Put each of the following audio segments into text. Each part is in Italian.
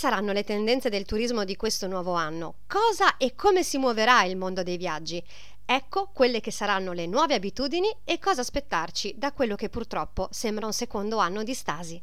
saranno le tendenze del turismo di questo nuovo anno? Cosa e come si muoverà il mondo dei viaggi? Ecco quelle che saranno le nuove abitudini e cosa aspettarci da quello che purtroppo sembra un secondo anno di stasi.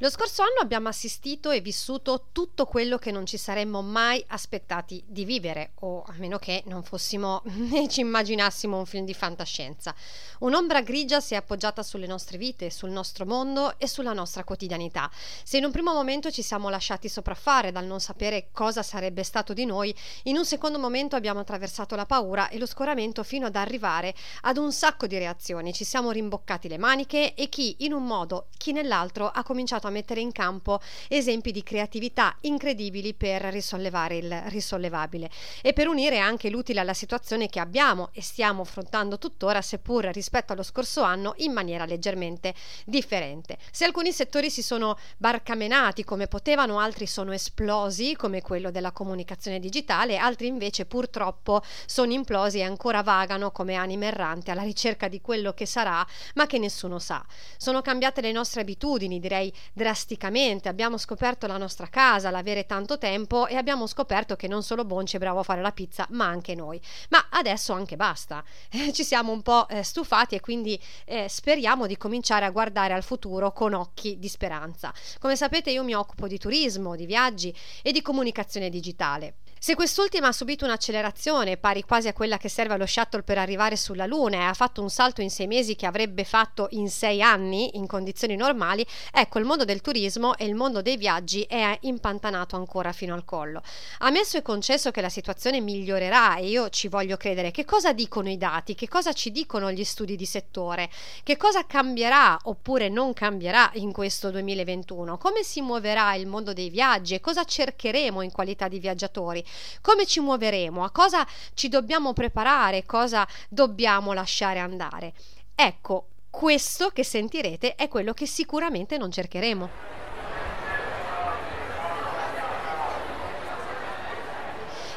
Lo scorso anno abbiamo assistito e vissuto tutto quello che non ci saremmo mai aspettati di vivere, o a meno che non fossimo né ci immaginassimo un film di fantascienza. Un'ombra grigia si è appoggiata sulle nostre vite, sul nostro mondo e sulla nostra quotidianità. Se in un primo momento ci siamo lasciati sopraffare dal non sapere cosa sarebbe stato di noi, in un secondo momento abbiamo attraversato la paura e lo scoramento fino ad arrivare ad un sacco di reazioni. Ci siamo rimboccati le maniche e chi in un modo, chi nell'altro ha cominciato a mettere in campo esempi di creatività incredibili per risollevare il risollevabile e per unire anche l'utile alla situazione che abbiamo e stiamo affrontando tuttora, seppur rispetto allo scorso anno, in maniera leggermente differente. Se alcuni settori si sono barcamenati come potevano, altri sono esplosi, come quello della comunicazione digitale, altri invece purtroppo sono implosi e ancora vagano come anime erranti alla ricerca di quello che sarà, ma che nessuno sa. Sono cambiate le nostre abitudini, direi drasticamente. Abbiamo scoperto la nostra casa, l'avere tanto tempo e abbiamo scoperto che non solo Bonci è bravo a fare la pizza, ma anche noi. Ma adesso anche basta. Eh, ci siamo un po' eh, stufati e quindi eh, speriamo di cominciare a guardare al futuro con occhi di speranza. Come sapete io mi occupo di turismo, di viaggi e di comunicazione digitale. Se quest'ultima ha subito un'accelerazione pari quasi a quella che serve allo shuttle per arrivare sulla Luna e ha fatto un salto in sei mesi che avrebbe fatto in sei anni in condizioni normali, ecco il mondo del turismo e il mondo dei viaggi è impantanato ancora fino al collo. Ammesso e concesso che la situazione migliorerà e io ci voglio credere, che cosa dicono i dati? Che cosa ci dicono gli studi di settore? Che cosa cambierà oppure non cambierà in questo 2021? Come si muoverà il mondo dei viaggi e cosa cercheremo in qualità di viaggiatori? Come ci muoveremo, a cosa ci dobbiamo preparare, cosa dobbiamo lasciare andare. Ecco, questo che sentirete è quello che sicuramente non cercheremo.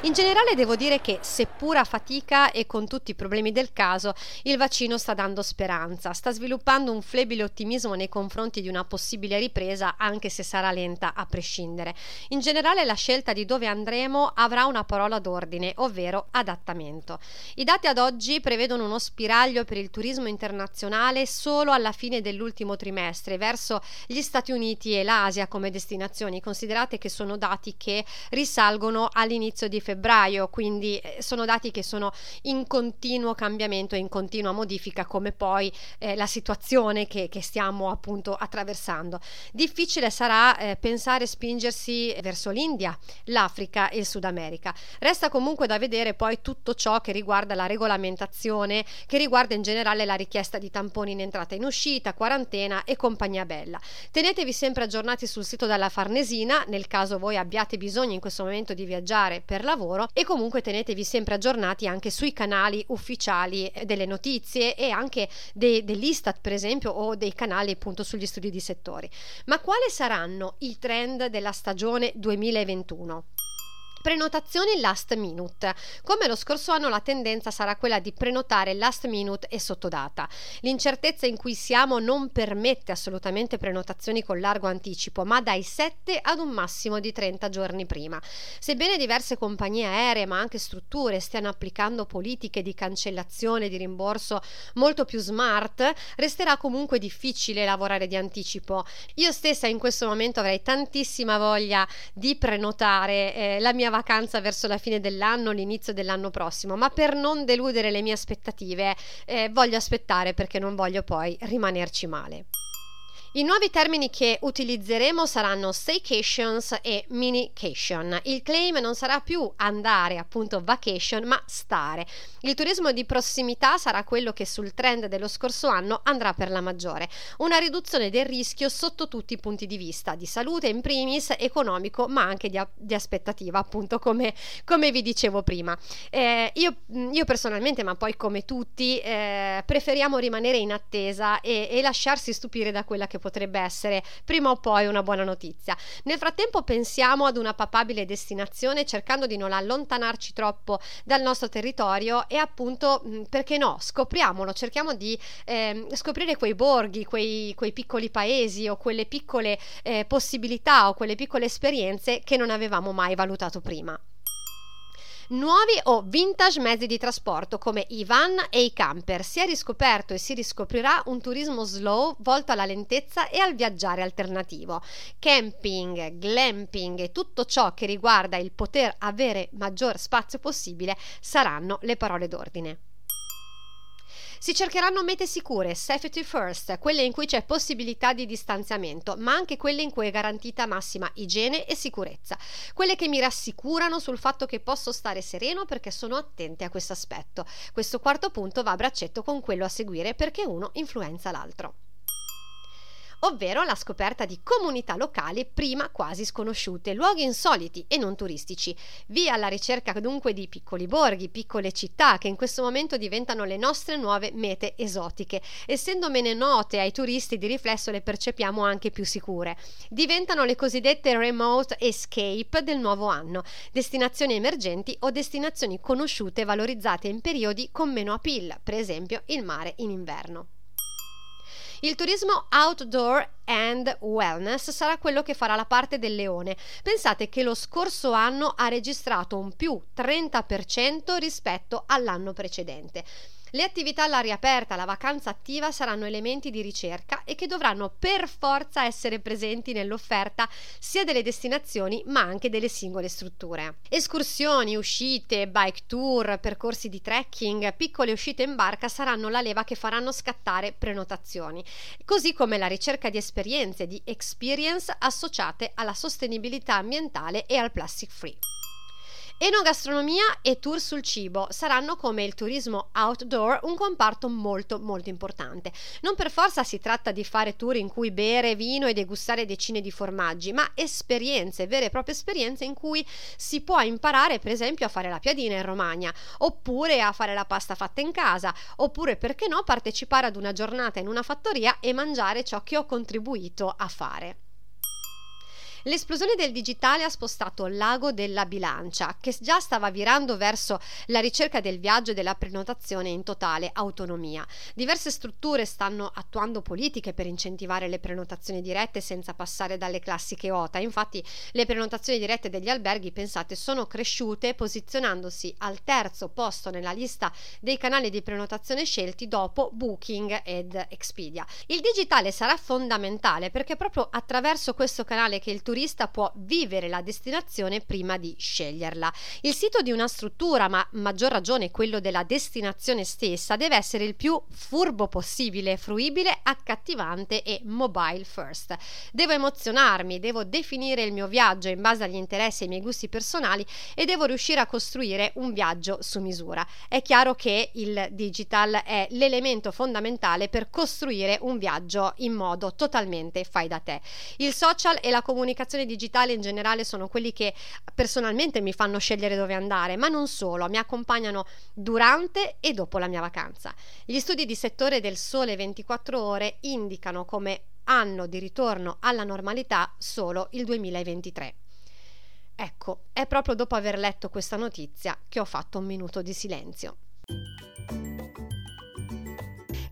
In generale devo dire che, seppur a fatica e con tutti i problemi del caso, il vaccino sta dando speranza, sta sviluppando un flebile ottimismo nei confronti di una possibile ripresa, anche se sarà lenta a prescindere. In generale la scelta di dove andremo avrà una parola d'ordine, ovvero adattamento. I dati ad oggi prevedono uno spiraglio per il turismo internazionale solo alla fine dell'ultimo trimestre verso gli Stati Uniti e l'Asia come destinazioni. Considerate che sono dati che risalgono all'inizio di febbraio febbraio, quindi eh, sono dati che sono in continuo cambiamento e in continua modifica come poi eh, la situazione che, che, stiamo appunto attraversando. Difficile sarà eh, pensare spingersi verso l'India, l'Africa e il Sud America. Resta comunque da vedere poi tutto ciò che riguarda la regolamentazione, che riguarda in generale la richiesta di tamponi in entrata e in uscita, quarantena e compagnia bella. Tenetevi sempre aggiornati sul sito della Farnesina, nel caso voi abbiate bisogno in questo momento di viaggiare per lavoro lavoro e comunque tenetevi sempre aggiornati anche sui canali ufficiali delle notizie e anche de- dell'Istat per esempio o dei canali appunto sugli studi di settori. Ma quali saranno i trend della stagione 2021? Prenotazioni last minute. Come lo scorso anno la tendenza sarà quella di prenotare last minute e sottodata. L'incertezza in cui siamo non permette assolutamente prenotazioni con largo anticipo, ma dai 7 ad un massimo di 30 giorni prima. Sebbene diverse compagnie aeree, ma anche strutture stiano applicando politiche di cancellazione di rimborso molto più smart, resterà comunque difficile lavorare di anticipo. Io stessa in questo momento avrei tantissima voglia di prenotare eh, la mia vacanza verso la fine dell'anno, l'inizio dell'anno prossimo, ma per non deludere le mie aspettative eh, voglio aspettare perché non voglio poi rimanerci male. I nuovi termini che utilizzeremo saranno staycations e minication. Il claim non sarà più andare, appunto vacation, ma stare. Il turismo di prossimità sarà quello che sul trend dello scorso anno andrà per la maggiore. Una riduzione del rischio sotto tutti i punti di vista, di salute in primis, economico, ma anche di, di aspettativa, appunto come, come, vi dicevo prima. Eh, io, io, personalmente, ma poi come tutti, eh, preferiamo rimanere in attesa e, e lasciarsi stupire da quella che potrebbe essere prima o poi una buona notizia. Nel frattempo pensiamo ad una papabile destinazione cercando di non allontanarci troppo dal nostro territorio e appunto, perché no, scopriamolo, cerchiamo di eh, scoprire quei borghi, quei, quei, piccoli paesi o quelle piccole eh, possibilità o quelle piccole esperienze che non avevamo mai valutato prima nuovi o vintage mezzi di trasporto come i van e i camper. Si è riscoperto e si riscoprirà un turismo slow volto alla lentezza e al viaggiare alternativo. Camping, glamping e tutto ciò che riguarda il poter avere maggior spazio possibile saranno le parole d'ordine. Si cercheranno mete sicure, safety first, quelle in cui c'è possibilità di distanziamento, ma anche quelle in cui è garantita massima igiene e sicurezza, quelle che mi rassicurano sul fatto che posso stare sereno perché sono attente a questo aspetto. Questo quarto punto va a braccetto con quello a seguire perché uno influenza l'altro ovvero la scoperta di comunità locali prima quasi sconosciute, luoghi insoliti e non turistici. Via alla ricerca dunque di piccoli borghi, piccole città che in questo momento diventano le nostre nuove mete esotiche. Essendo meno note ai turisti, di riflesso le percepiamo anche più sicure. Diventano le cosiddette remote escape del nuovo anno, destinazioni emergenti o destinazioni conosciute valorizzate in periodi con meno appeal, per esempio il mare in inverno. Il turismo outdoor and wellness sarà quello che farà la parte del leone. Pensate che lo scorso anno ha registrato un più 30% rispetto all'anno precedente. Le attività all'aria aperta, la vacanza attiva saranno elementi di ricerca e che dovranno per forza essere presenti nell'offerta sia delle destinazioni ma anche delle singole strutture. Escursioni, uscite, bike tour, percorsi di trekking, piccole uscite in barca saranno la leva che faranno scattare prenotazioni, così come la ricerca di esperienze, di experience associate alla sostenibilità ambientale e al plastic free. Enogastronomia e tour sul cibo saranno come il turismo outdoor un comparto molto molto importante. Non per forza si tratta di fare tour in cui bere vino e degustare decine di formaggi, ma esperienze, vere e proprie esperienze in cui si può imparare per esempio a fare la piadina in Romagna, oppure a fare la pasta fatta in casa, oppure perché no partecipare ad una giornata in una fattoria e mangiare ciò che ho contribuito a fare. L'esplosione del digitale ha spostato l'ago della bilancia, che già stava virando verso la ricerca del viaggio e della prenotazione in totale autonomia. Diverse strutture stanno attuando politiche per incentivare le prenotazioni dirette senza passare dalle classiche OTA. Infatti, le prenotazioni dirette degli alberghi, pensate, sono cresciute posizionandosi al terzo posto nella lista dei canali di prenotazione scelti dopo Booking ed Expedia. Il digitale sarà fondamentale perché proprio attraverso questo canale che il turista può vivere la destinazione prima di sceglierla. Il sito di una struttura, ma maggior ragione quello della destinazione stessa, deve essere il più furbo possibile, fruibile, accattivante e mobile first. Devo emozionarmi, devo definire il mio viaggio in base agli interessi e ai miei gusti personali e devo riuscire a costruire un viaggio su misura. È chiaro che il digital è l'elemento fondamentale per costruire un viaggio in modo totalmente fai da te. Il social e la comunicazione comunicazione digitale in generale sono quelli che personalmente mi fanno scegliere dove andare, ma non solo, mi accompagnano durante e dopo la mia vacanza. Gli studi di settore del sole 24 ore indicano come anno di ritorno alla normalità solo il 2023. Ecco, è proprio dopo aver letto questa notizia che ho fatto un minuto di silenzio.